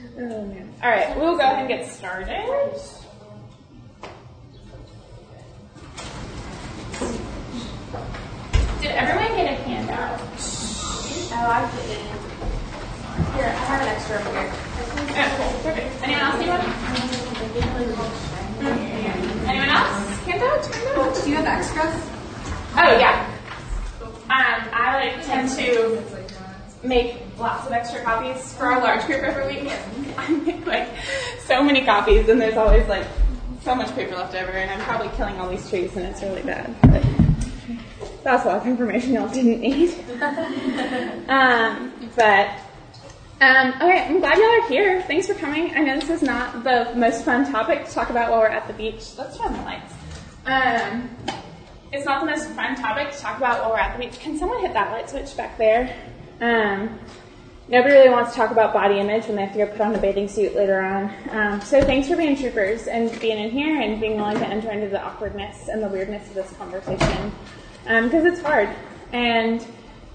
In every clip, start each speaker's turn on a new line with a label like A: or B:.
A: Oh man. All right, we'll go ahead and get started. Did everyone get a handout?
B: Oh, I didn't. Here, I have an extra over here.
A: Oh, cool. Perfect. Anyone else need one? Anyone else? Handout? Handout?
B: Do you have extras?
A: Oh yeah. Um, I like tend to make lots of extra copies for our large group every week. I make like so many copies, and there's always like so much paper left over, and I'm probably killing all these trees, and it's really bad. But that's a lot of information y'all didn't need. um, but um, okay, I'm glad y'all are here. Thanks for coming. I know this is not the most fun topic to talk about while we're at the beach. Let's turn the lights. Um, it's not the most fun topic to talk about while we're at the beach. Can someone hit that light switch back there? Um, nobody really wants to talk about body image when they have to go put on a bathing suit later on. Um, so thanks for being troopers and being in here and being willing to enter into the awkwardness and the weirdness of this conversation because it's hard. And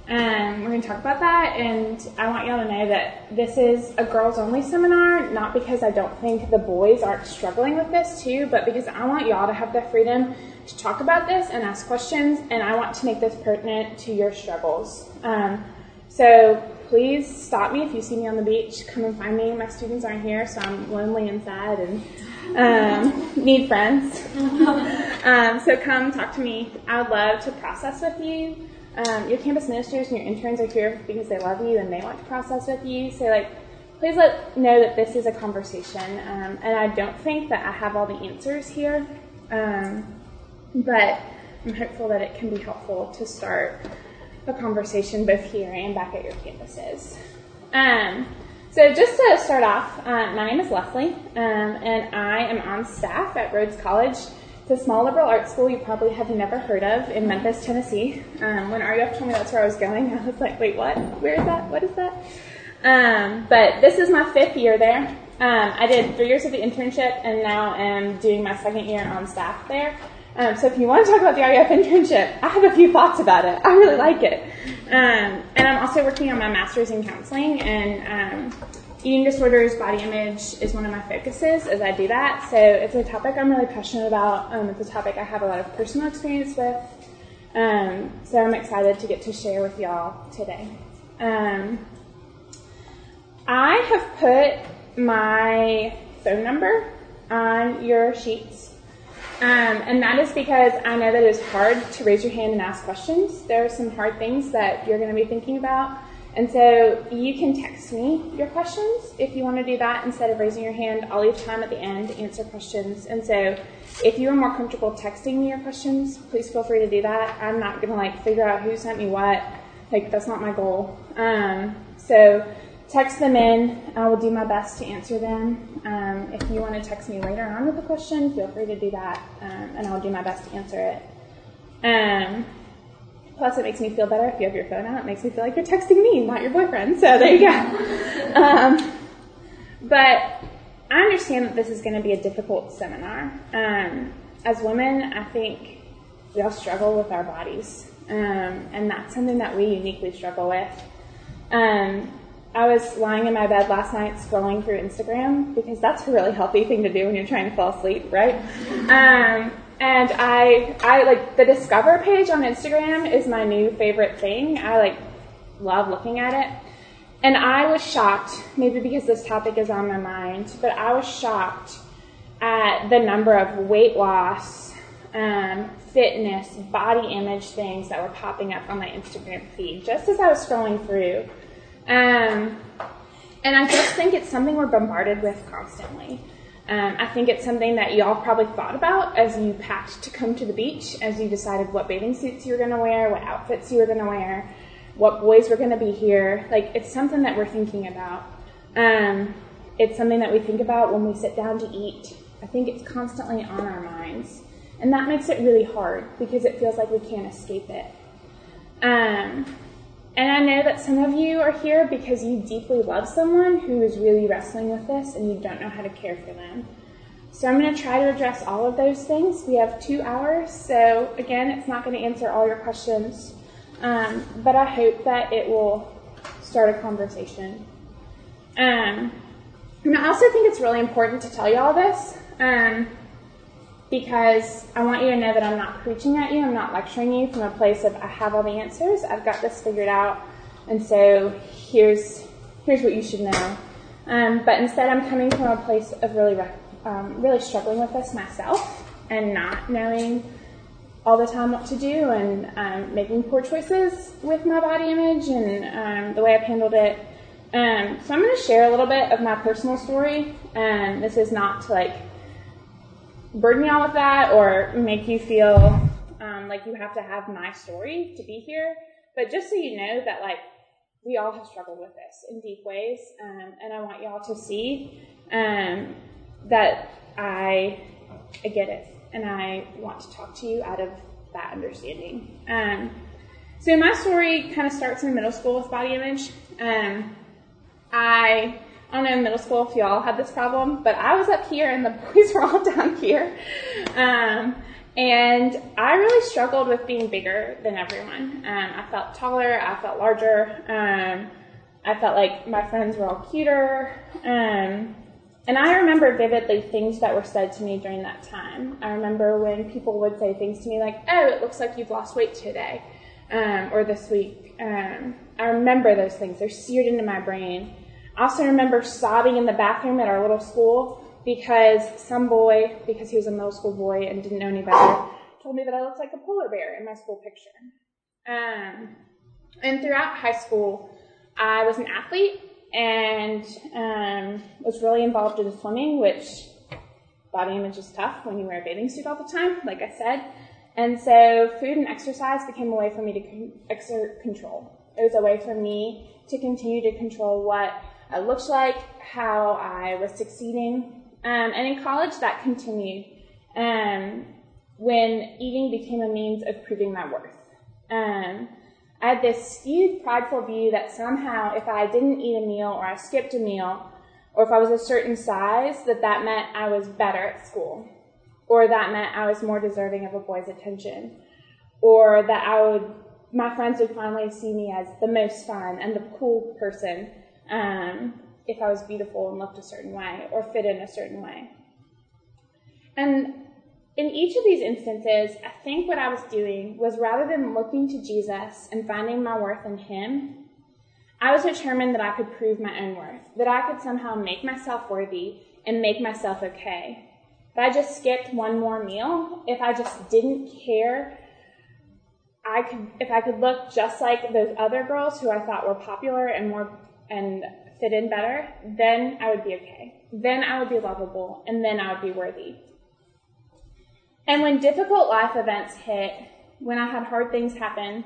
A: um, we're going to talk about that, and I want y'all to know that this is a girls only seminar, not because I don't think the boys aren't struggling with this too, but because I want y'all to have the freedom to talk about this and ask questions, and I want to make this pertinent to your struggles. So please stop me if you see me on the beach. Come and find me. My students aren't here, so I'm lonely and sad and um, need friends. um, so come talk to me. I would love to process with you. Um, your campus ministers and your interns are here because they love you and they want to process with you. So, like, please let know that this is a conversation. Um, and I don't think that I have all the answers here, um, but I'm hopeful that it can be helpful to start a conversation both here and back at your campuses. Um, so, just to start off, uh, my name is Leslie, um, and I am on staff at Rhodes College. It's a small liberal arts school you probably have never heard of in Memphis, Tennessee. Um, when RUF told me that's where I was going, I was like, wait, what? Where is that? What is that? Um, but this is my fifth year there. Um, I did three years of the internship and now am doing my second year on staff there. Um, so if you want to talk about the RUF internship, I have a few thoughts about it. I really like it. Um, and I'm also working on my master's in counseling and um, eating disorders, body image is one of my focuses as I do that. So it's a topic I'm really passionate about. Um, it's a topic I have a lot of personal experience with. Um, so I'm excited to get to share with y'all today. Um, I have put my phone number on your sheets. Um, and that is because I know that it's hard to raise your hand and ask questions. There are some hard things that you're going to be thinking about. And so you can text me your questions if you want to do that instead of raising your hand. I'll leave time at the end to answer questions. And so if you are more comfortable texting me your questions, please feel free to do that. I'm not going to like figure out who sent me what. Like that's not my goal. Um, so text them in. I will do my best to answer them. Um, if you want to text me later on with a question, feel free to do that, um, and I'll do my best to answer it. Um, Plus, it makes me feel better if you have your phone out. It makes me feel like you're texting me, not your boyfriend. So there you go. um, but I understand that this is going to be a difficult seminar. Um, as women, I think we all struggle with our bodies, um, and that's something that we uniquely struggle with. Um, I was lying in my bed last night scrolling through Instagram because that's a really healthy thing to do when you're trying to fall asleep, right? Um, and I, I like the Discover page on Instagram is my new favorite thing. I like love looking at it. And I was shocked, maybe because this topic is on my mind, but I was shocked at the number of weight loss, um, fitness, body image things that were popping up on my Instagram feed just as I was scrolling through. Um, and I just think it's something we're bombarded with constantly. Um, I think it's something that y'all probably thought about as you packed to come to the beach, as you decided what bathing suits you were going to wear, what outfits you were going to wear, what boys were going to be here. Like, it's something that we're thinking about. Um, it's something that we think about when we sit down to eat. I think it's constantly on our minds. And that makes it really hard because it feels like we can't escape it. Um, and I know that some of you are here because you deeply love someone who is really wrestling with this and you don't know how to care for them. So I'm going to try to address all of those things. We have two hours, so again, it's not going to answer all your questions, um, but I hope that it will start a conversation. Um, And I also think it's really important to tell you all this um, because I want you to know that I'm not preaching at you, I'm not lecturing you from a place of I have all the answers, I've got this figured out, and so here's here's what you should know. Um, but instead, I'm coming from a place of really um, really struggling with this myself and not knowing all the time what to do and um, making poor choices with my body image and um, the way I've handled it. Um, so I'm going to share a little bit of my personal story. And this is not to like burden y'all with that or make you feel um, like you have to have my story to be here, but just so you know that like we all have struggled with this in deep ways, um, and I want y'all to see um, that I, I get it and I want to talk to you out of that understanding. Um, so my story kind of starts in middle school with body image. Um, I, I don't know in middle school if y'all had this problem, but I was up here and the boys were all down here. Um, and I really struggled with being bigger than everyone. Um, I felt taller, I felt larger, um, I felt like my friends were all cuter. Um, and I remember vividly things that were said to me during that time. I remember when people would say things to me like, oh, it looks like you've lost weight today um, or this week. Um, I remember those things. They're seared into my brain. I also remember sobbing in the bathroom at our little school because some boy, because he was a middle school boy and didn't know any better, told me that I looked like a polar bear in my school picture. Um, and throughout high school, I was an athlete and um, was really involved in swimming, which body image is tough when you wear a bathing suit all the time, like I said. And so food and exercise became a way for me to exert control. It was a way for me to continue to control what I looked like, how I was succeeding. Um, and in college, that continued um, when eating became a means of proving my worth. Um, I had this skewed, prideful view that somehow if I didn't eat a meal or I skipped a meal, or if I was a certain size, that that meant I was better at school, or that meant I was more deserving of a boy's attention, or that I would, my friends would finally see me as the most fun and the cool person um, if I was beautiful and looked a certain way or fit in a certain way. And in each of these instances, I think what I was doing was rather than looking to Jesus and finding my worth in Him, I was determined that I could prove my own worth, that I could somehow make myself worthy and make myself okay. If I just skipped one more meal, if I just didn't care, I could, if I could look just like those other girls who I thought were popular and more and fit in better, then I would be okay. Then I would be lovable, and then I would be worthy. And when difficult life events hit, when I had hard things happen,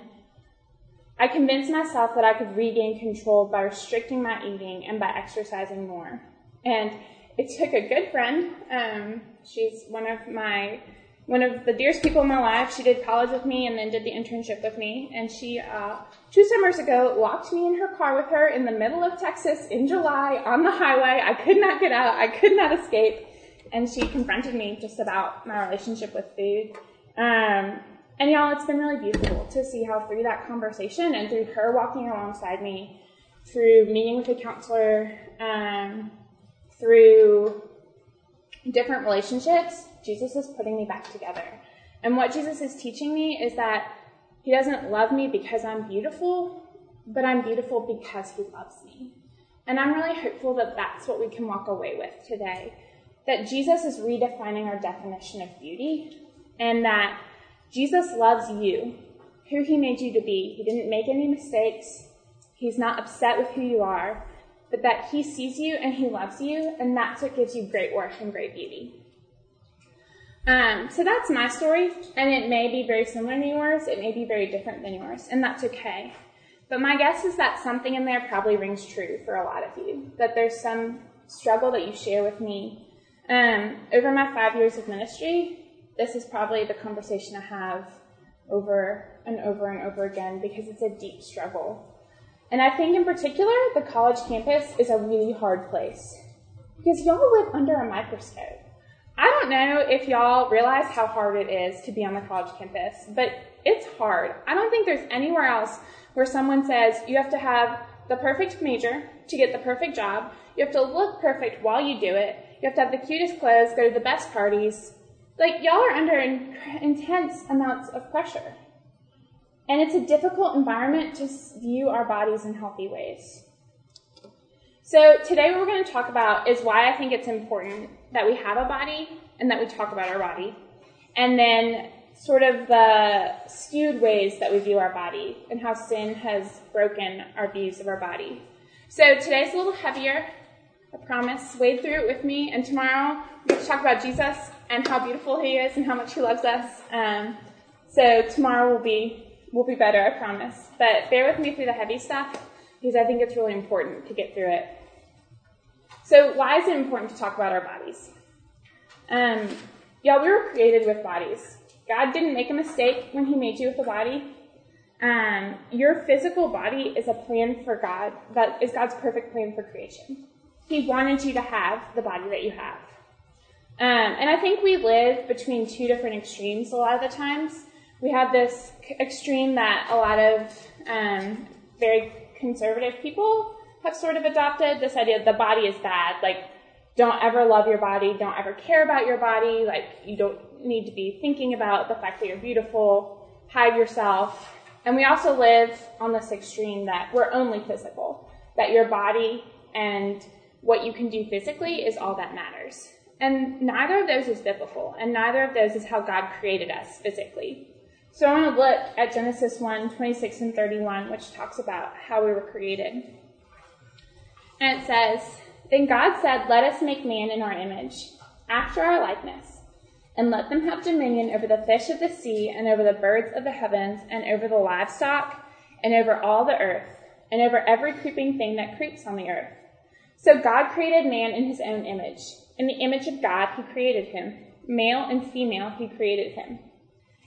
A: I convinced myself that I could regain control by restricting my eating and by exercising more. And it took a good friend. Um, she's one of my one of the dearest people in my life. She did college with me and then did the internship with me. And she, uh, two summers ago, locked me in her car with her in the middle of Texas in July on the highway. I could not get out. I could not escape and she confronted me just about my relationship with food. Um, and y'all, it's been really beautiful to see how through that conversation and through her walking alongside me, through meeting with a counselor, um, through different relationships, Jesus is putting me back together. And what Jesus is teaching me is that he doesn't love me because I'm beautiful, but I'm beautiful because he loves me. And I'm really hopeful that that's what we can walk away with today that Jesus is redefining our definition of beauty and that Jesus loves you, who he made you to be. He didn't make any mistakes. He's not upset with who you are, but that he sees you and he loves you, and that's what gives you great worth and great beauty. Um, so that's my story, and it may be very similar to yours. It may be very different than yours, and that's okay. But my guess is that something in there probably rings true for a lot of you. That there's some struggle that you share with me um, over my five years of ministry, this is probably the conversation I have over and over and over again because it's a deep struggle. And I think in particular, the college campus is a really hard place because y'all live under a microscope. I don't know if y'all realize how hard it is to be on the college campus, but it's hard. I don't think there's anywhere else where someone says you have to have the perfect major, to get the perfect job. You have to look perfect while you do it. You have to have the cutest clothes, go to the best parties. Like, y'all are under in- intense amounts of pressure. And it's a difficult environment to view our bodies in healthy ways. So today what we're going to talk about is why I think it's important that we have a body and that we talk about our body. And then sort of the skewed ways that we view our body and how sin has broken our views of our body. So today's a little heavier. I promise. Wade through it with me. And tomorrow we get to talk about Jesus and how beautiful he is and how much he loves us. Um, so tomorrow will be will be better, I promise. But bear with me through the heavy stuff because I think it's really important to get through it. So why is it important to talk about our bodies? Um, yeah, we were created with bodies. God didn't make a mistake when He made you with a body. Um, your physical body is a plan for God. That is God's perfect plan for creation. He wanted you to have the body that you have. Um, and I think we live between two different extremes a lot of the times. We have this extreme that a lot of um, very conservative people have sort of adopted this idea that the body is bad. Like, don't ever love your body, don't ever care about your body, like, you don't need to be thinking about the fact that you're beautiful, hide yourself. And we also live on this extreme that we're only physical, that your body and what you can do physically is all that matters. And neither of those is biblical, and neither of those is how God created us physically. So I want to look at Genesis 1 26 and 31, which talks about how we were created. And it says, Then God said, Let us make man in our image, after our likeness, and let them have dominion over the fish of the sea, and over the birds of the heavens, and over the livestock, and over all the earth, and over every creeping thing that creeps on the earth. So God created man in his own image. In the image of God, he created him. Male and female, he created him.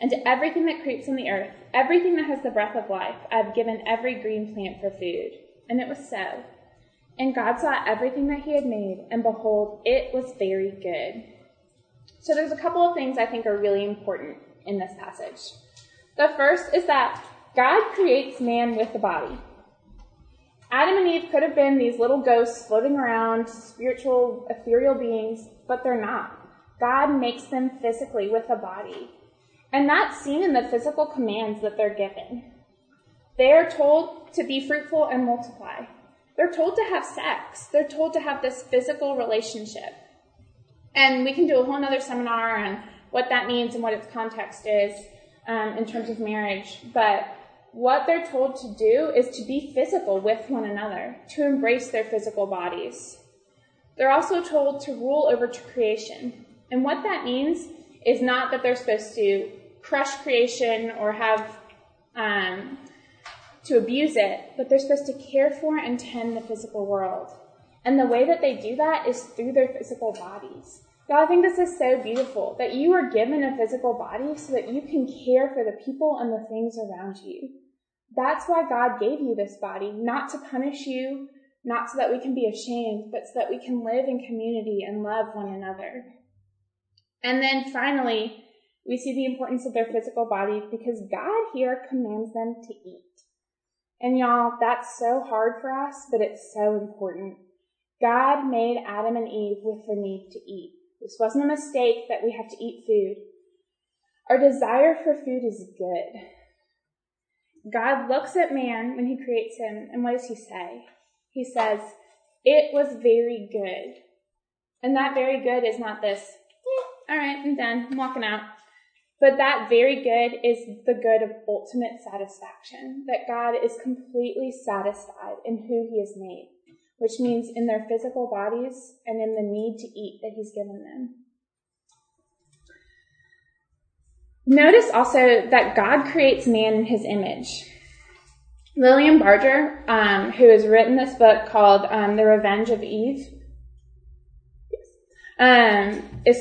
A: and to everything that creeps on the earth, everything that has the breath of life, I have given every green plant for food. And it was so. And God saw everything that he had made, and behold, it was very good. So there's a couple of things I think are really important in this passage. The first is that God creates man with a body. Adam and Eve could have been these little ghosts floating around, spiritual, ethereal beings, but they're not. God makes them physically with a body. And that's seen in the physical commands that they're given. They are told to be fruitful and multiply. They're told to have sex. They're told to have this physical relationship. And we can do a whole other seminar on what that means and what its context is um, in terms of marriage. But what they're told to do is to be physical with one another, to embrace their physical bodies. They're also told to rule over creation. And what that means is not that they're supposed to crush creation or have um, to abuse it, but they're supposed to care for and tend the physical world. And the way that they do that is through their physical bodies. God, I think this is so beautiful that you are given a physical body so that you can care for the people and the things around you. That's why God gave you this body, not to punish you, not so that we can be ashamed, but so that we can live in community and love one another. And then finally, we see the importance of their physical body because God here commands them to eat. And y'all, that's so hard for us, but it's so important. God made Adam and Eve with the need to eat. This wasn't a mistake that we have to eat food. Our desire for food is good. God looks at man when he creates him, and what does he say? He says, It was very good. And that very good is not this, eh, all right, I'm done, I'm walking out. But that very good is the good of ultimate satisfaction, that God is completely satisfied in who he has made, which means in their physical bodies and in the need to eat that he's given them. Notice also that God creates man in his image. Lilian Barger, um, who has written this book called um, The Revenge of Eve, Um, is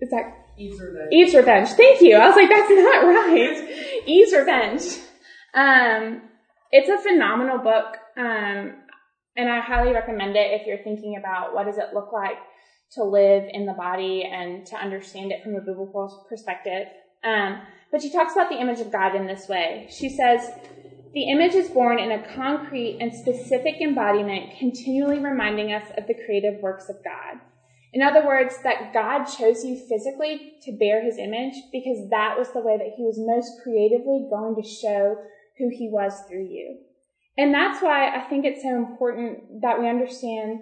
A: is that
C: Eve's Revenge.
A: Eve's Revenge? Thank you. I was like, that's not right. Eve's Revenge. Um, it's a phenomenal book, um, and I highly recommend it if you're thinking about what does it look like to live in the body and to understand it from a biblical perspective. Um, but she talks about the image of God in this way. She says, the image is born in a concrete and specific embodiment, continually reminding us of the creative works of God. In other words, that God chose you physically to bear his image because that was the way that he was most creatively going to show who he was through you. And that's why I think it's so important that we understand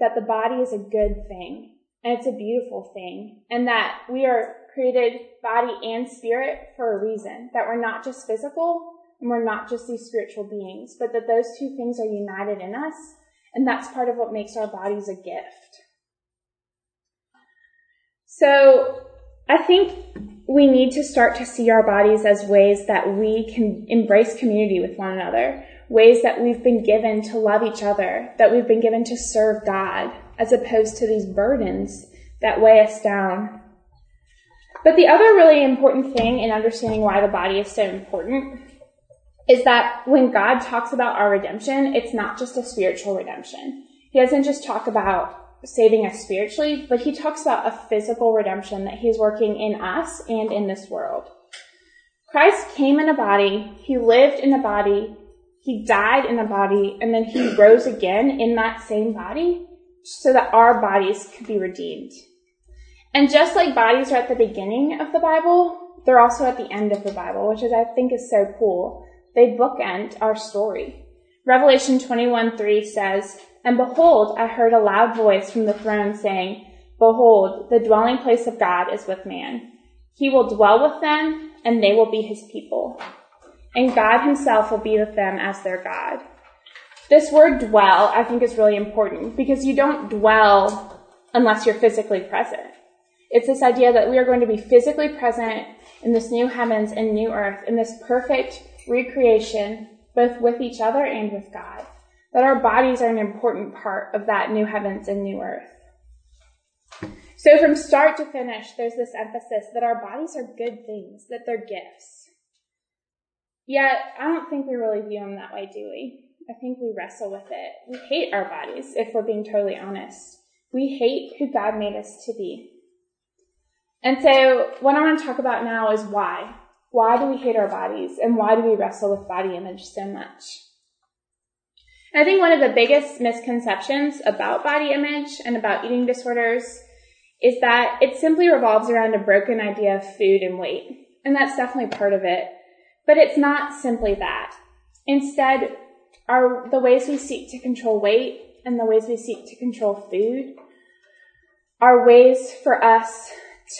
A: that the body is a good thing and it's a beautiful thing and that we are created body and spirit for a reason, that we're not just physical and we're not just these spiritual beings, but that those two things are united in us and that's part of what makes our bodies a gift. So I think we need to start to see our bodies as ways that we can embrace community with one another, ways that we've been given to love each other, that we've been given to serve God, as opposed to these burdens that weigh us down. But the other really important thing in understanding why the body is so important is that when God talks about our redemption, it's not just a spiritual redemption. He doesn't just talk about saving us spiritually, but he talks about a physical redemption that he's working in us and in this world. Christ came in a body, he lived in a body, he died in a body, and then he rose again in that same body so that our bodies could be redeemed. And just like bodies are at the beginning of the Bible, they're also at the end of the Bible, which is I think is so cool. They bookend our story. Revelation 21 3 says, and behold, I heard a loud voice from the throne saying, Behold, the dwelling place of God is with man. He will dwell with them, and they will be his people. And God himself will be with them as their God. This word dwell, I think, is really important because you don't dwell unless you're physically present. It's this idea that we are going to be physically present in this new heavens and new earth, in this perfect recreation, both with each other and with God that our bodies are an important part of that new heavens and new earth. So from start to finish, there's this emphasis that our bodies are good things, that they're gifts. Yet, I don't think we really view them that way, do we? I think we wrestle with it. We hate our bodies, if we're being totally honest. We hate who God made us to be. And so, what I want to talk about now is why. Why do we hate our bodies, and why do we wrestle with body image so much? I think one of the biggest misconceptions about body image and about eating disorders is that it simply revolves around a broken idea of food and weight. And that's definitely part of it. But it's not simply that. Instead, are the ways we seek to control weight and the ways we seek to control food are ways for us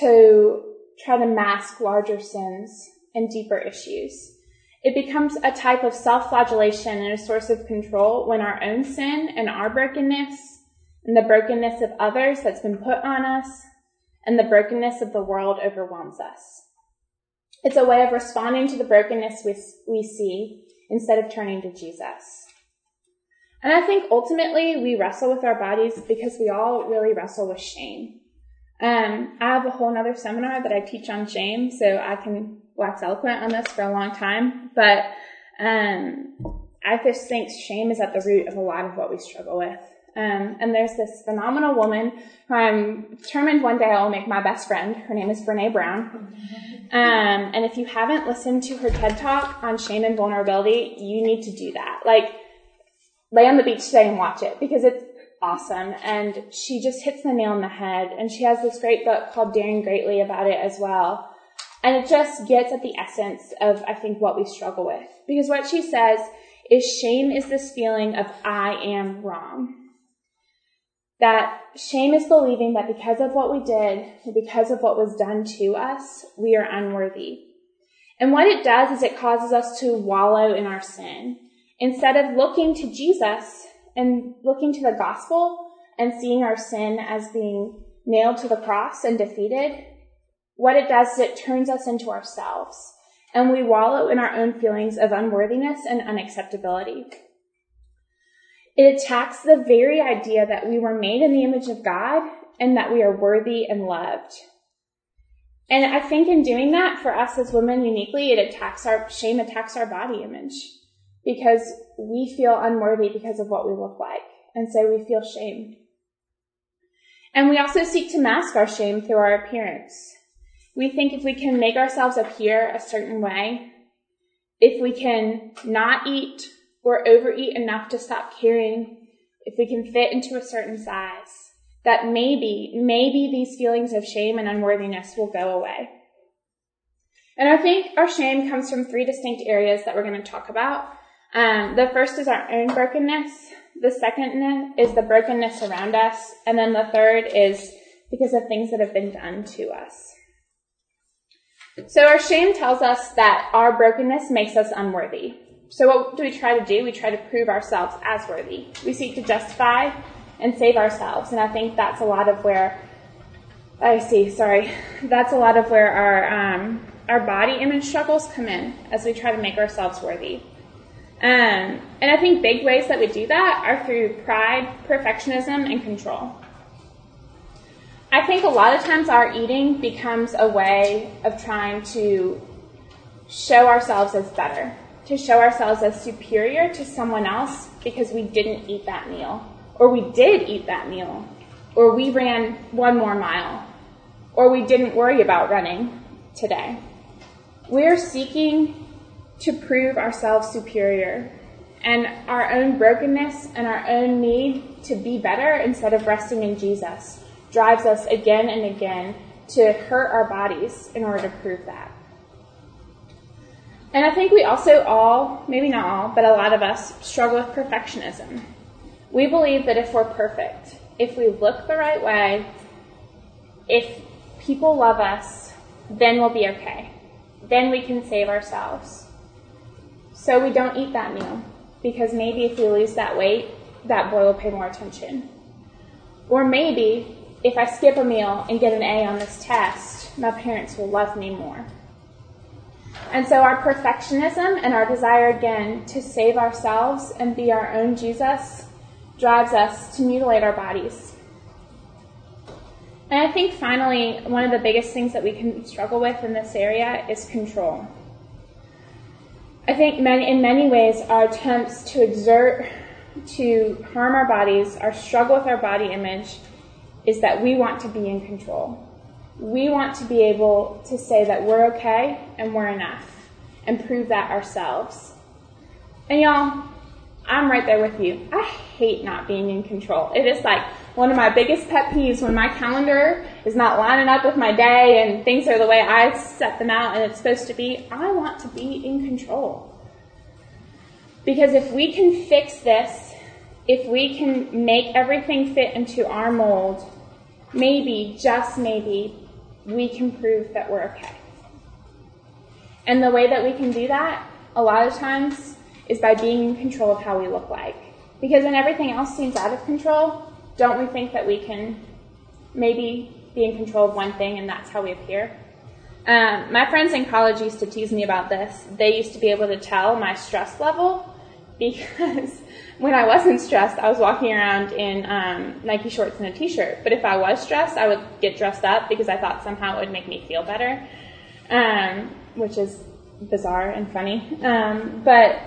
A: to try to mask larger sins and deeper issues. It becomes a type of self-flagellation and a source of control when our own sin and our brokenness and the brokenness of others that's been put on us and the brokenness of the world overwhelms us. It's a way of responding to the brokenness we, we see instead of turning to Jesus. And I think ultimately we wrestle with our bodies because we all really wrestle with shame. Um, I have a whole other seminar that I teach on shame, so I can wax eloquent on this for a long time, but um, I just think shame is at the root of a lot of what we struggle with. Um, and there's this phenomenal woman who I'm determined one day I will make my best friend. Her name is Brene Brown. Um, and if you haven't listened to her TED talk on shame and vulnerability, you need to do that. Like, lay on the beach today and watch it because it's awesome. And she just hits the nail on the head. And she has this great book called Daring Greatly about it as well. And it just gets at the essence of, I think, what we struggle with. Because what she says is shame is this feeling of I am wrong. That shame is believing that because of what we did, because of what was done to us, we are unworthy. And what it does is it causes us to wallow in our sin. Instead of looking to Jesus and looking to the gospel and seeing our sin as being nailed to the cross and defeated, what it does is it turns us into ourselves and we wallow in our own feelings of unworthiness and unacceptability. It attacks the very idea that we were made in the image of God and that we are worthy and loved. And I think in doing that, for us as women uniquely, it attacks our, shame attacks our body image because we feel unworthy because of what we look like. And so we feel shame. And we also seek to mask our shame through our appearance. We think if we can make ourselves appear a certain way, if we can not eat or overeat enough to stop caring, if we can fit into a certain size, that maybe, maybe these feelings of shame and unworthiness will go away. And I think our shame comes from three distinct areas that we're going to talk about. Um, the first is our own brokenness. The second is the brokenness around us. And then the third is because of things that have been done to us. So our shame tells us that our brokenness makes us unworthy. So what do we try to do? We try to prove ourselves as worthy. We seek to justify and save ourselves. And I think that's a lot of where I see, sorry, that's a lot of where our um, our body image struggles come in as we try to make ourselves worthy. Um, and I think big ways that we do that are through pride, perfectionism, and control. I think a lot of times our eating becomes a way of trying to show ourselves as better, to show ourselves as superior to someone else because we didn't eat that meal or we did eat that meal, or we ran one more mile, or we didn't worry about running today. We're seeking to prove ourselves superior and our own brokenness and our own need to be better instead of resting in Jesus drives us again and again to hurt our bodies in order to prove that. And I think we also all, maybe not all, but a lot of us struggle with perfectionism. We believe that if we're perfect, if we look the right way, if people love us, then we'll be okay. Then we can save ourselves. So we don't eat that meal because maybe if we lose that weight, that boy will pay more attention. Or maybe if I skip a meal and get an A on this test, my parents will love me more. And so our perfectionism and our desire again to save ourselves and be our own Jesus drives us to mutilate our bodies. And I think finally, one of the biggest things that we can struggle with in this area is control. I think many, in many ways, our attempts to exert, to harm our bodies, our struggle with our body image, is that we want to be in control. We want to be able to say that we're okay and we're enough and prove that ourselves. And y'all, I'm right there with you. I hate not being in control. It is like one of my biggest pet peeves when my calendar is not lining up with my day and things are the way I set them out and it's supposed to be. I want to be in control. Because if we can fix this, if we can make everything fit into our mold, maybe, just maybe, we can prove that we're okay. And the way that we can do that, a lot of times, is by being in control of how we look like. Because when everything else seems out of control, don't we think that we can maybe be in control of one thing and that's how we appear? Um, my friends in college used to tease me about this. They used to be able to tell my stress level because when I wasn't stressed, I was walking around in um, Nike shorts and a t-shirt. But if I was stressed, I would get dressed up because I thought somehow it would make me feel better, um, which is bizarre and funny. Um, but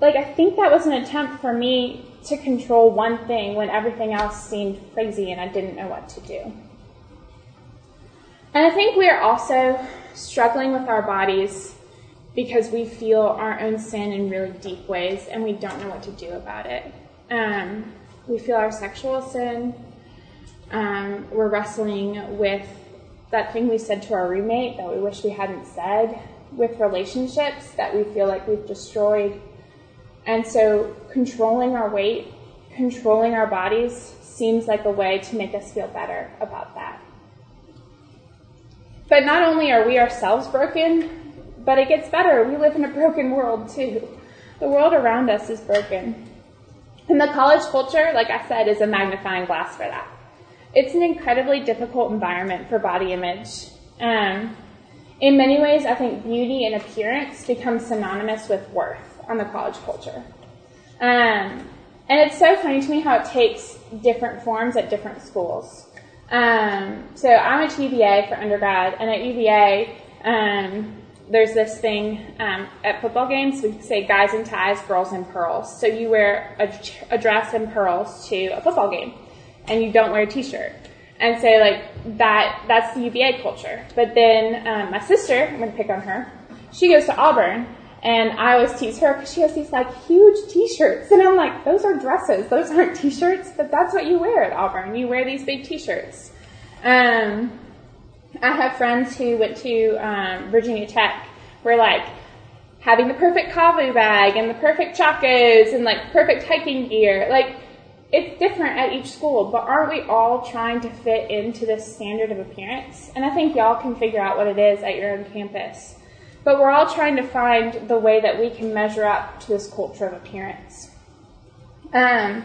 A: like I think that was an attempt for me to control one thing when everything else seemed crazy and I didn't know what to do. And I think we are also struggling with our bodies because we feel our own sin in really deep ways and we don't know what to do about it. Um, we feel our sexual sin. Um, we're wrestling with that thing we said to our roommate that we wish we hadn't said, with relationships that we feel like we've destroyed and so controlling our weight, controlling our bodies seems like a way to make us feel better about that. But not only are we ourselves broken, but it gets better. We live in a broken world too. The world around us is broken. And the college culture, like I said, is a magnifying glass for that. It's an incredibly difficult environment for body image. Um, in many ways, I think beauty and appearance become synonymous with worth on the college culture. Um, and it's so funny to me how it takes different forms at different schools. Um, so I went to UVA for undergrad, and at UVA, um, there's this thing um, at football games. We say guys in ties, girls in pearls. So you wear a, a dress and pearls to a football game, and you don't wear a t-shirt. And so like that, that's the UVA culture. But then um, my sister, I'm gonna pick on her. She goes to Auburn, and I always tease her because she has these like huge t-shirts. And I'm like, those are dresses. Those aren't t-shirts, but that's what you wear at Auburn. You wear these big t-shirts. Um, I have friends who went to um, Virginia Tech where like having the perfect KAVU bag and the perfect chacos and like perfect hiking gear. Like it's different at each school, but aren't we all trying to fit into this standard of appearance? And I think y'all can figure out what it is at your own campus. But we're all trying to find the way that we can measure up to this culture of appearance. Um,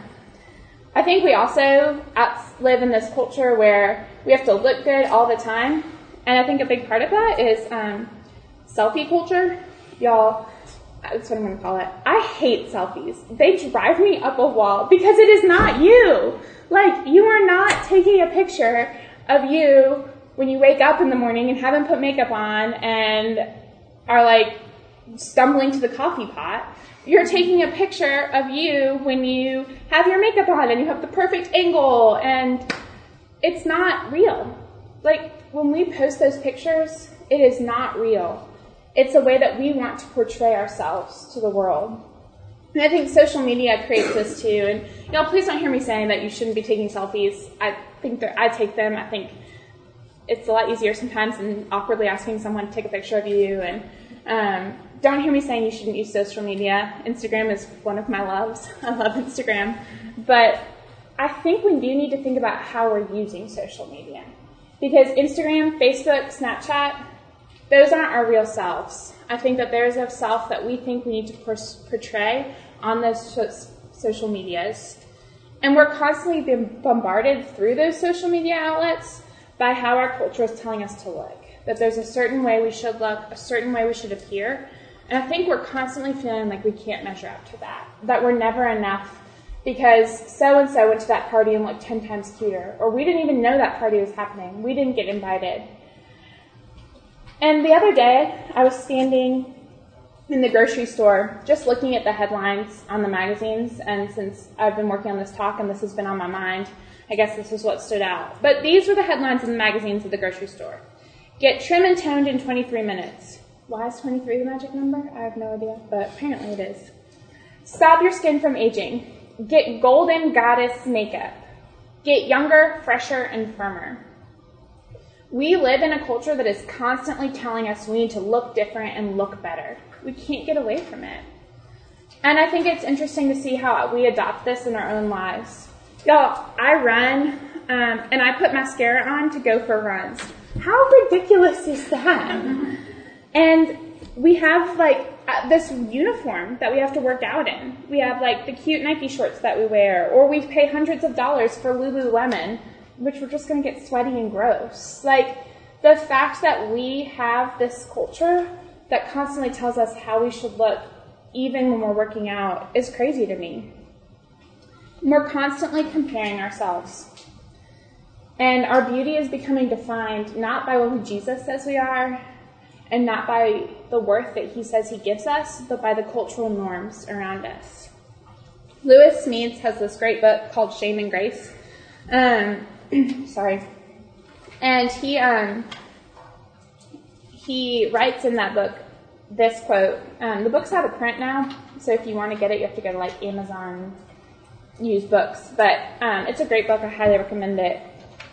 A: I think we also live in this culture where we have to look good all the time. And I think a big part of that is um, selfie culture. Y'all, that's what I'm going to call it. I hate selfies. They drive me up a wall because it is not you. Like, you are not taking a picture of you when you wake up in the morning and haven't put makeup on and are like stumbling to the coffee pot. You're taking a picture of you when you have your makeup on and you have the perfect angle and it's not real. Like when we post those pictures, it is not real. It's a way that we want to portray ourselves to the world. And I think social media creates this too. And y'all, please don't hear me saying that you shouldn't be taking selfies. I think that I take them. I think it's a lot easier sometimes than awkwardly asking someone to take a picture of you. And um, don't hear me saying you shouldn't use social media. Instagram is one of my loves. I love Instagram. But I think we do need to think about how we're using social media. Because Instagram, Facebook, Snapchat, those aren't our real selves. I think that there's a self that we think we need to portray on those social medias. And we're constantly being bombarded through those social media outlets by how our culture is telling us to look. That there's a certain way we should look, a certain way we should appear. And I think we're constantly feeling like we can't measure up to that. That we're never enough because so and so went to that party and looked 10 times cuter. Or we didn't even know that party was happening. We didn't get invited. And the other day, I was standing in the grocery store just looking at the headlines on the magazines. And since I've been working on this talk and this has been on my mind, I guess this is what stood out. But these were the headlines in the magazines at the grocery store. Get trim and toned in 23 minutes. Why is 23 the magic number? I have no idea, but apparently it is. Stop your skin from aging. Get golden goddess makeup. Get younger, fresher, and firmer. We live in a culture that is constantly telling us we need to look different and look better. We can't get away from it. And I think it's interesting to see how we adopt this in our own lives. Y'all, I run um, and I put mascara on to go for runs. How ridiculous is that? And we have like uh, this uniform that we have to work out in. We have like the cute Nike shorts that we wear, or we pay hundreds of dollars for Lululemon which we're just going to get sweaty and gross. Like, the fact that we have this culture that constantly tells us how we should look, even when we're working out, is crazy to me. We're constantly comparing ourselves. And our beauty is becoming defined not by who Jesus says we are, and not by the worth that he says he gives us, but by the cultural norms around us. Lewis Smedes has this great book called Shame and Grace. Um, sorry. And he um, he writes in that book this quote. Um, the book's out of print now, so if you want to get it, you have to go to like Amazon used books. But um, it's a great book. I highly recommend it.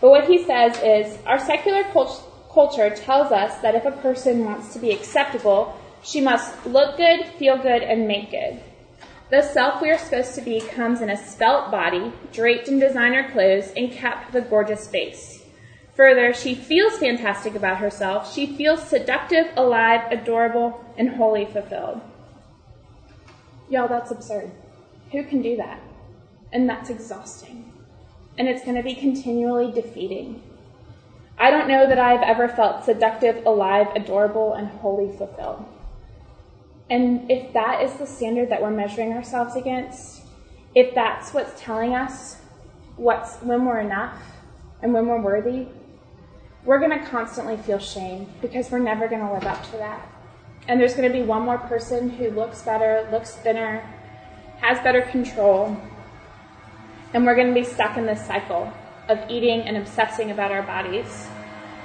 A: But what he says is, our secular cult- culture tells us that if a person wants to be acceptable, she must look good, feel good, and make good. The self we are supposed to be comes in a spelt body, draped in designer clothes, and capped with a gorgeous face. Further, she feels fantastic about herself. She feels seductive, alive, adorable, and wholly fulfilled. Y'all, that's absurd. Who can do that? And that's exhausting. And it's going to be continually defeating. I don't know that I've ever felt seductive, alive, adorable, and wholly fulfilled. And if that is the standard that we're measuring ourselves against, if that's what's telling us what's when we're enough, and when we're worthy, we're going to constantly feel shame because we're never going to live up to that. And there's going to be one more person who looks better, looks thinner, has better control, and we're going to be stuck in this cycle of eating and obsessing about our bodies.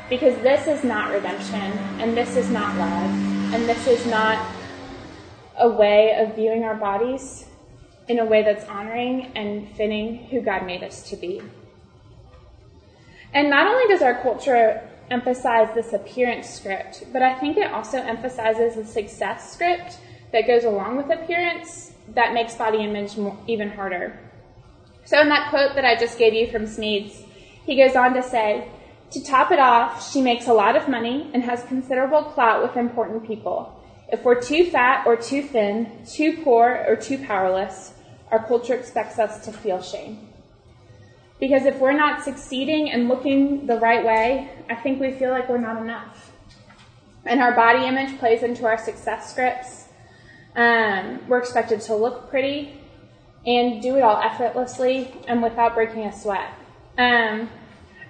A: Because this is not redemption, and this is not love, and this is not a way of viewing our bodies in a way that's honoring and fitting who God made us to be. And not only does our culture emphasize this appearance script, but I think it also emphasizes the success script that goes along with appearance that makes body image more, even harder. So in that quote that I just gave you from Smedes, he goes on to say, to top it off, she makes a lot of money and has considerable clout with important people. If we're too fat or too thin, too poor or too powerless, our culture expects us to feel shame. Because if we're not succeeding and looking the right way, I think we feel like we're not enough. And our body image plays into our success scripts. Um, we're expected to look pretty and do it all effortlessly and without breaking a sweat. Um,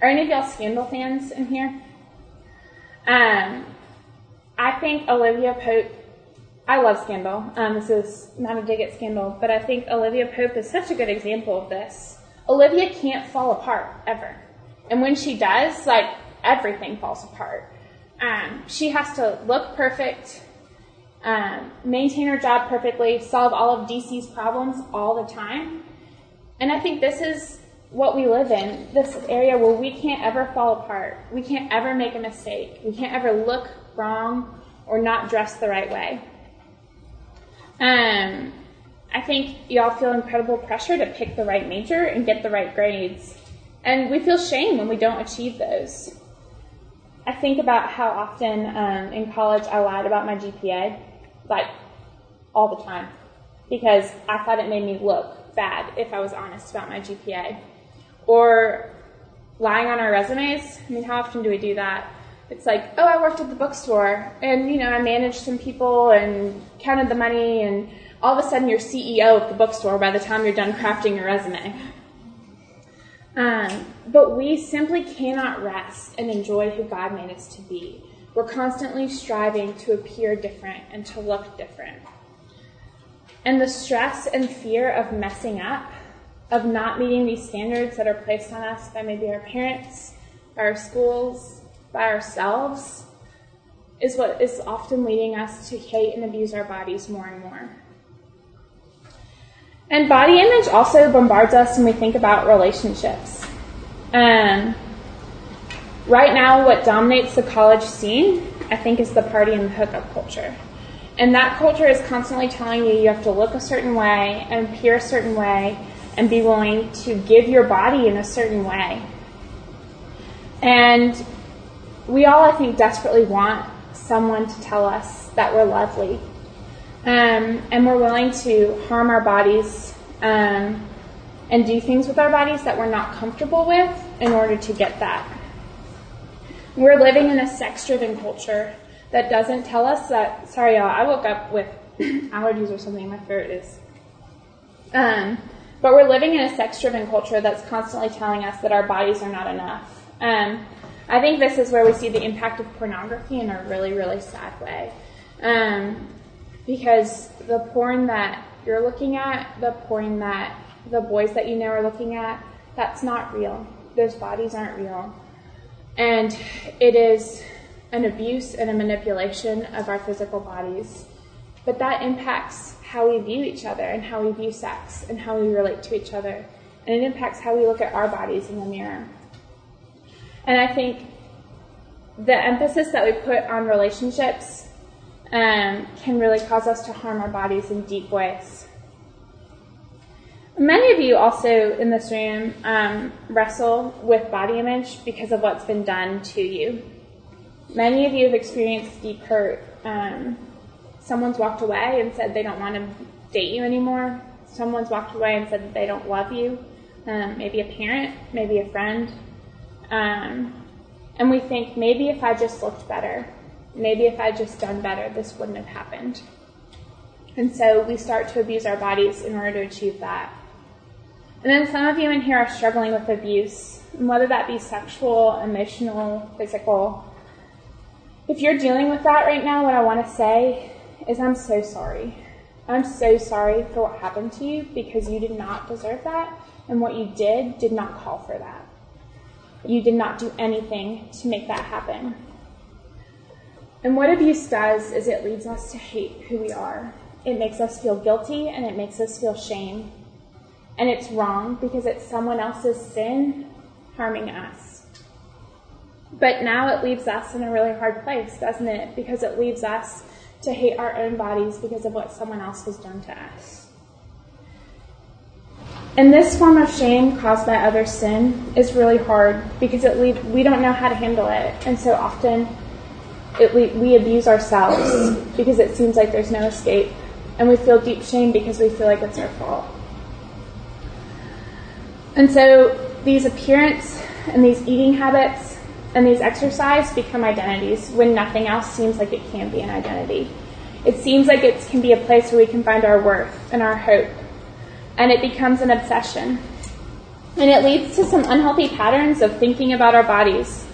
A: are any of y'all Scandal fans in here? Um, I think Olivia Pope. I love Scandal. Um, this is not a dig at Scandal, but I think Olivia Pope is such a good example of this. Olivia can't fall apart ever. And when she does, like everything falls apart. Um, she has to look perfect, um, maintain her job perfectly, solve all of DC's problems all the time. And I think this is what we live in, this area where we can't ever fall apart. We can't ever make a mistake. We can't ever look wrong or not dress the right way. Um, I think y'all feel incredible pressure to pick the right major and get the right grades. And we feel shame when we don't achieve those. I think about how often um, in college I lied about my GPA, like all the time, because I thought it made me look bad if I was honest about my GPA. Or lying on our resumes. I mean, how often do we do that? It's like, oh, I worked at the bookstore and, you know, I managed some people and counted the money and all of a sudden you're CEO of the bookstore by the time you're done crafting your resume. Um, but we simply cannot rest and enjoy who God made us to be. We're constantly striving to appear different and to look different. And the stress and fear of messing up, of not meeting these standards that are placed on us by maybe our parents, by our schools, by ourselves, is what is often leading us to hate and abuse our bodies more and more. And body image also bombards us when we think about relationships. Um, right now, what dominates the college scene, I think, is the party and the hookup culture. And that culture is constantly telling you you have to look a certain way and appear a certain way and be willing to give your body in a certain way. And we all, I think, desperately want someone to tell us that we're lovely um, and we're willing to harm our bodies um, and do things with our bodies that we're not comfortable with in order to get that. We're living in a sex driven culture that doesn't tell us that, sorry, y'all, I woke up with allergies or something, my throat is. Um, but we're living in a sex driven culture that's constantly telling us that our bodies are not enough. Um, I think this is where we see the impact of pornography in a really, really sad way. Um, because the porn that you're looking at, the porn that the boys that you know are looking at, that's not real. Those bodies aren't real. And it is an abuse and a manipulation of our physical bodies. But that impacts how we view each other and how we view sex and how we relate to each other. And it impacts how we look at our bodies in the mirror. And I think the emphasis that we put on relationships um, can really cause us to harm our bodies in deep ways. Many of you also in this room um, wrestle with body image because of what's been done to you. Many of you have experienced deep hurt. Um, someone's walked away and said they don't want to date you anymore. Someone's walked away and said that they don't love you. Um, maybe a parent, maybe a friend. Um, and we think maybe if I just looked better, maybe if I'd just done better, this wouldn't have happened. And so we start to abuse our bodies in order to achieve that. And then some of you in here are struggling with abuse, whether that be sexual, emotional, physical. If you're dealing with that right now, what I want to say is I'm so sorry. I'm so sorry for what happened to you because you did not deserve that, and what you did did not call for that. You did not do anything to make that happen. And what abuse does is it leads us to hate who we are. It makes us feel guilty and it makes us feel shame. And it's wrong because it's someone else's sin harming us. But now it leaves us in a really hard place, doesn't it? Because it leaves us to hate our own bodies because of what someone else has done to us. And this form of shame caused by other sin is really hard because it leave, we don't know how to handle it. And so often it, we, we abuse ourselves because it seems like there's no escape. And we feel deep shame because we feel like it's our fault. And so these appearance and these eating habits and these exercise become identities when nothing else seems like it can be an identity. It seems like it can be a place where we can find our worth and our hope and it becomes an obsession. And it leads to some unhealthy patterns of thinking about our bodies.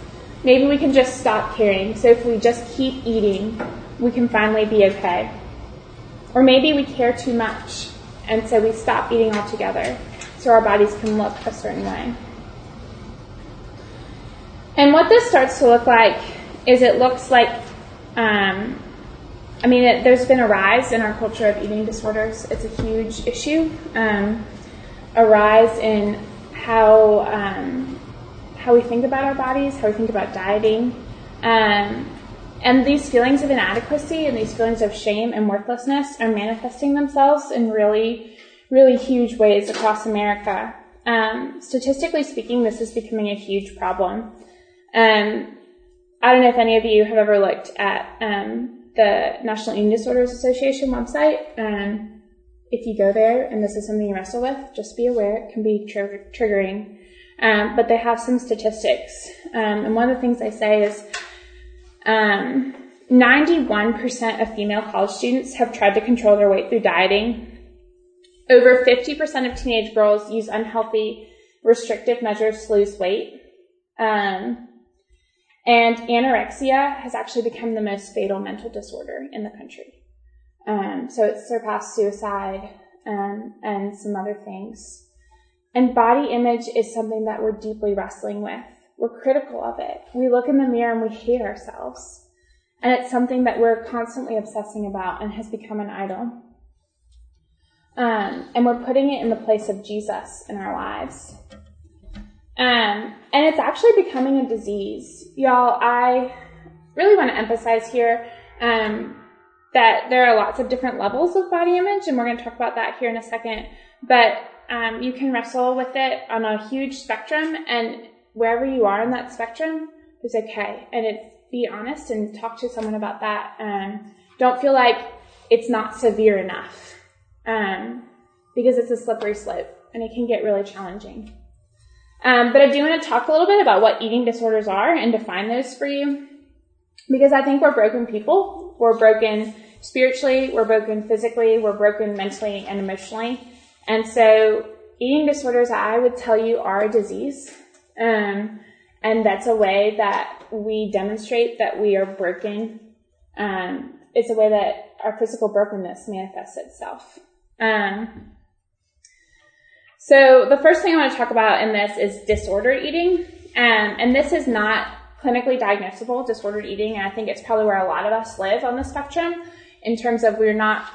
A: Maybe we can just stop caring, so if we just keep eating, we can finally be okay. Or maybe we care too much, and so we stop eating altogether, so our bodies can look a certain way. And what this starts to look like is it looks like um, I mean, it, there's been a rise in our culture of eating disorders. It's a huge issue. Um, a rise in how um, how we think about our bodies, how we think about dieting, um, and these feelings of inadequacy and these feelings of shame and worthlessness are manifesting themselves in really, really huge ways across America. Um, statistically speaking, this is becoming a huge problem. Um, I don't know if any of you have ever looked at um, the National Eating Disorders Association website. Um, if you go there and this is something you wrestle with, just be aware it can be tr- triggering. Um, but they have some statistics. Um, and one of the things they say is 91% um, of female college students have tried to control their weight through dieting. Over 50% of teenage girls use unhealthy, restrictive measures to lose weight. Um, and anorexia has actually become the most fatal mental disorder in the country. Um, so it's surpassed suicide um, and some other things. And body image is something that we're deeply wrestling with. We're critical of it. We look in the mirror and we hate ourselves. And it's something that we're constantly obsessing about and has become an idol. Um, and we're putting it in the place of Jesus in our lives. Um, and it's actually becoming a disease. Y'all, I really want to emphasize here um, that there are lots of different levels of body image, and we're going to talk about that here in a second. But um, you can wrestle with it on a huge spectrum, and wherever you are in that spectrum is okay. And it's be honest and talk to someone about that. Um, don't feel like it's not severe enough um, because it's a slippery slope and it can get really challenging. Um, but I do want to talk a little bit about what eating disorders are and define those for you. Because I think we're broken people. We're broken spiritually, we're broken physically, we're broken mentally and emotionally. And so eating disorders, I would tell you, are a disease. Um, and that's a way that we demonstrate that we are broken. Um, it's a way that our physical brokenness manifests itself. Um, so the first thing I want to talk about in this is disordered eating. Um, and this is not clinically diagnosable disordered eating. And I think it's probably where a lot of us live on the spectrum in terms of we're not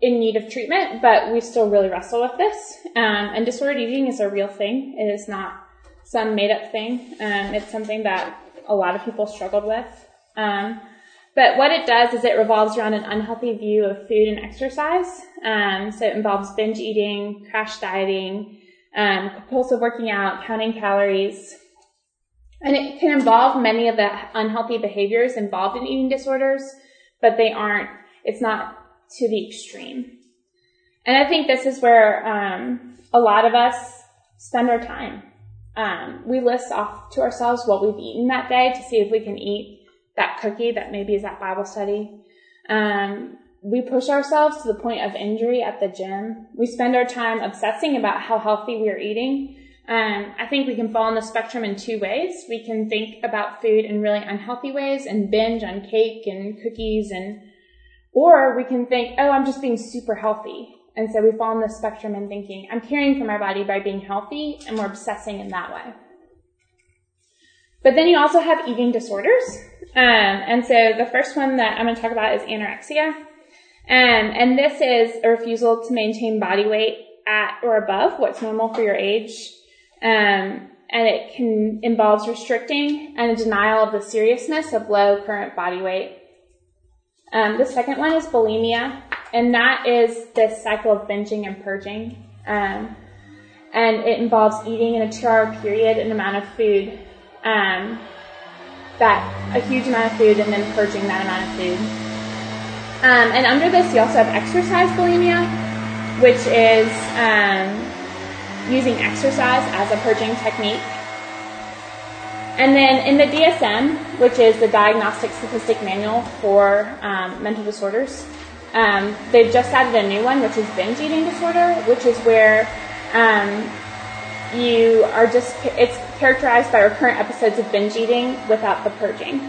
A: in need of treatment, but we still really wrestle with this. Um, and disordered eating is a real thing. It is not some made up thing. Um, it's something that a lot of people struggled with. Um, but what it does is it revolves around an unhealthy view of food and exercise. Um, so it involves binge eating, crash dieting, um, compulsive working out, counting calories. And it can involve many of the unhealthy behaviors involved in eating disorders, but they aren't, it's not to the extreme. And I think this is where um, a lot of us spend our time. Um, we list off to ourselves what we've eaten that day to see if we can eat that cookie that maybe is at Bible study. Um, we push ourselves to the point of injury at the gym. We spend our time obsessing about how healthy we are eating. Um, I think we can fall on the spectrum in two ways. We can think about food in really unhealthy ways and binge on cake and cookies and, or we can think, oh, I'm just being super healthy. And so we fall on the spectrum in thinking, I'm caring for my body by being healthy and we're obsessing in that way. But then you also have eating disorders. Um, and so the first one that I'm going to talk about is anorexia. Um, and this is a refusal to maintain body weight at or above what's normal for your age. Um, and it can involves restricting and a denial of the seriousness of low current body weight. Um, the second one is bulimia, and that is this cycle of binging and purging. Um, and it involves eating in a two-hour period an amount of food, um, that a huge amount of food, and then purging that amount of food. Um, and under this, you also have exercise bulimia, which is um, using exercise as a purging technique. And then in the DSM, which is the Diagnostic Statistic Manual for um, Mental Disorders, um, they've just added a new one, which is binge eating disorder, which is where um, you are just, it's characterized by recurrent episodes of binge eating without the purging.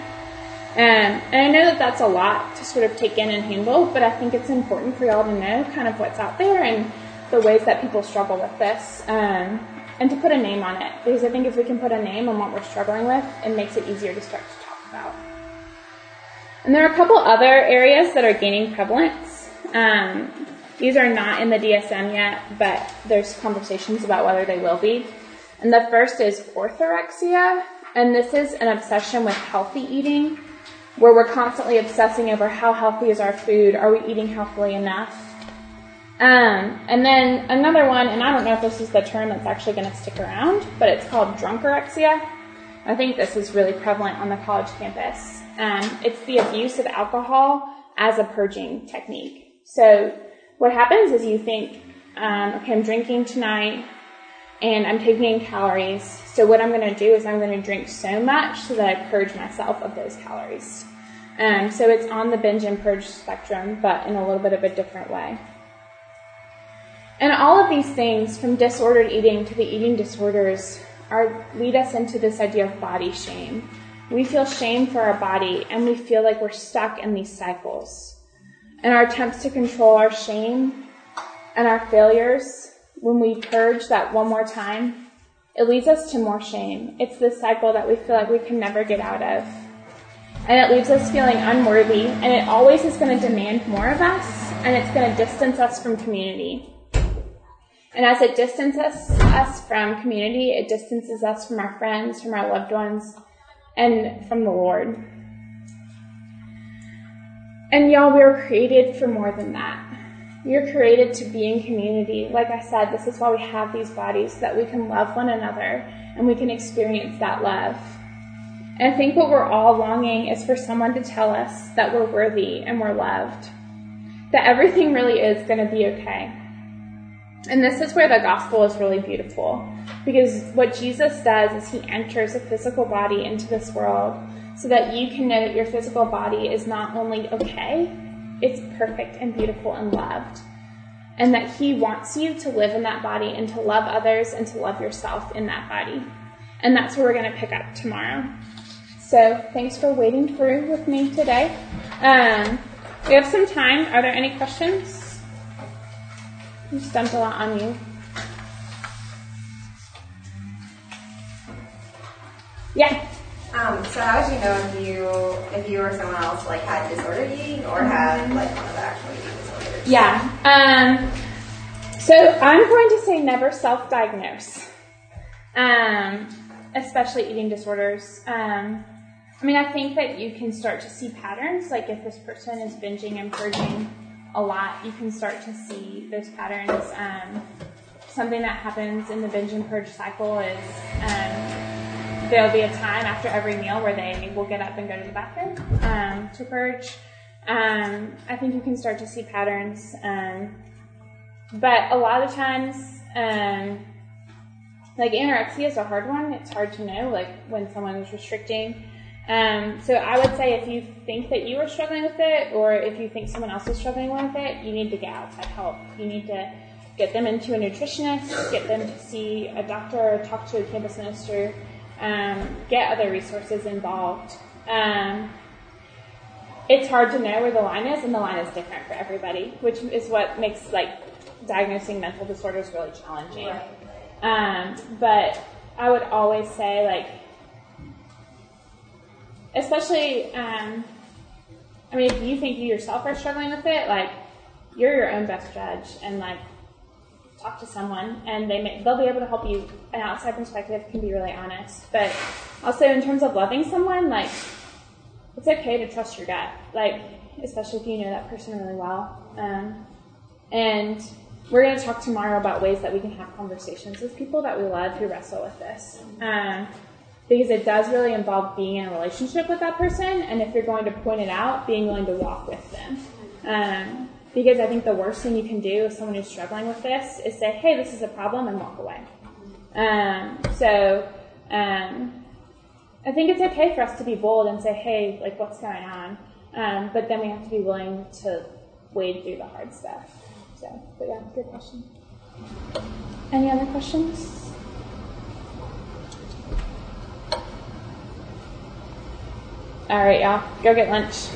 A: Um, and I know that that's a lot to sort of take in and handle, but I think it's important for y'all to know kind of what's out there and the ways that people struggle with this, um, and to put a name on it. Because I think if we can put a name on what we're struggling with, it makes it easier to start to talk about. And there are a couple other areas that are gaining prevalence. Um, these are not in the DSM yet, but there's conversations about whether they will be. And the first is orthorexia, and this is an obsession with healthy eating where we're constantly obsessing over how healthy is our food, are we eating healthily enough? Um, and then another one, and I don't know if this is the term that's actually going to stick around, but it's called drunkorexia. I think this is really prevalent on the college campus. Um, it's the abuse of alcohol as a purging technique. So what happens is you think, um, okay, I'm drinking tonight and I'm taking in calories. So what I'm going to do is I'm going to drink so much so that I purge myself of those calories. Um, so it's on the binge and purge spectrum, but in a little bit of a different way. And all of these things, from disordered eating to the eating disorders, are lead us into this idea of body shame. We feel shame for our body, and we feel like we're stuck in these cycles. And our attempts to control our shame and our failures, when we purge that one more time, it leads us to more shame. It's this cycle that we feel like we can never get out of and it leaves us feeling unworthy, and it always is going to demand more of us, and it's going to distance us from community. And as it distances us from community, it distances us from our friends, from our loved ones, and from the Lord. And y'all, we were created for more than that. We are created to be in community. Like I said, this is why we have these bodies, so that we can love one another and we can experience that love. And I think what we're all longing is for someone to tell us that we're worthy and we're loved. That everything really is going to be okay. And this is where the gospel is really beautiful. Because what Jesus does is he enters a physical body into this world so that you can know that your physical body is not only okay, it's perfect and beautiful and loved. And that he wants you to live in that body and to love others and to love yourself in that body. And that's where we're going to pick up tomorrow. So thanks for waiting through with me today. Um, we have some time. Are there any questions? I just dumped a lot on you. Yeah.
C: Um, so how would you know if you if you or someone else like had disordered eating or had like one of the actual eating disorders?
A: Yeah. Um, so I'm going to say never self-diagnose, um, especially eating disorders. Um, I mean, I think that you can start to see patterns. Like if this person is binging and purging a lot, you can start to see those patterns. Um, something that happens in the binge and purge cycle is um, there'll be a time after every meal where they will get up and go to the bathroom um, to purge. Um, I think you can start to see patterns. Um, but a lot of times, um, like anorexia is a hard one. It's hard to know, like when someone is restricting Um, so I would say if you think that you are struggling with it, or if you think someone else is struggling with it, you need to get outside help. You need to get them into a nutritionist, get them to see a doctor, or talk to a campus minister, um, get other resources involved. Um, it's hard to know where the line is, and the line is different for everybody, which is what makes like diagnosing mental disorders really challenging.
C: Right.
A: Um, but I would always say like, especially, um, I mean, if you think you yourself are struggling with it, like you're your own best judge, and like talk to someone, and they may, they'll be able to help you. An outside perspective can be really honest, but also in terms of loving someone, like it's okay to trust your gut, like especially if you know that person really well. Um, and we're going to talk tomorrow about ways that we can have conversations with people that we love who wrestle with this. Um, because it does really involve being in a relationship with that person, and if you're going to point it out, being willing to walk with them. Um, because I think the worst thing you can do if someone who's struggling with this is say, hey, this is a problem, and walk away. Um, so, um, I think it's okay for us to be bold and say, hey, like, what's going on? Um, but then we have to be willing to wade through the hard stuff. So, but yeah, good question. Any other questions? All right, y'all, go get lunch.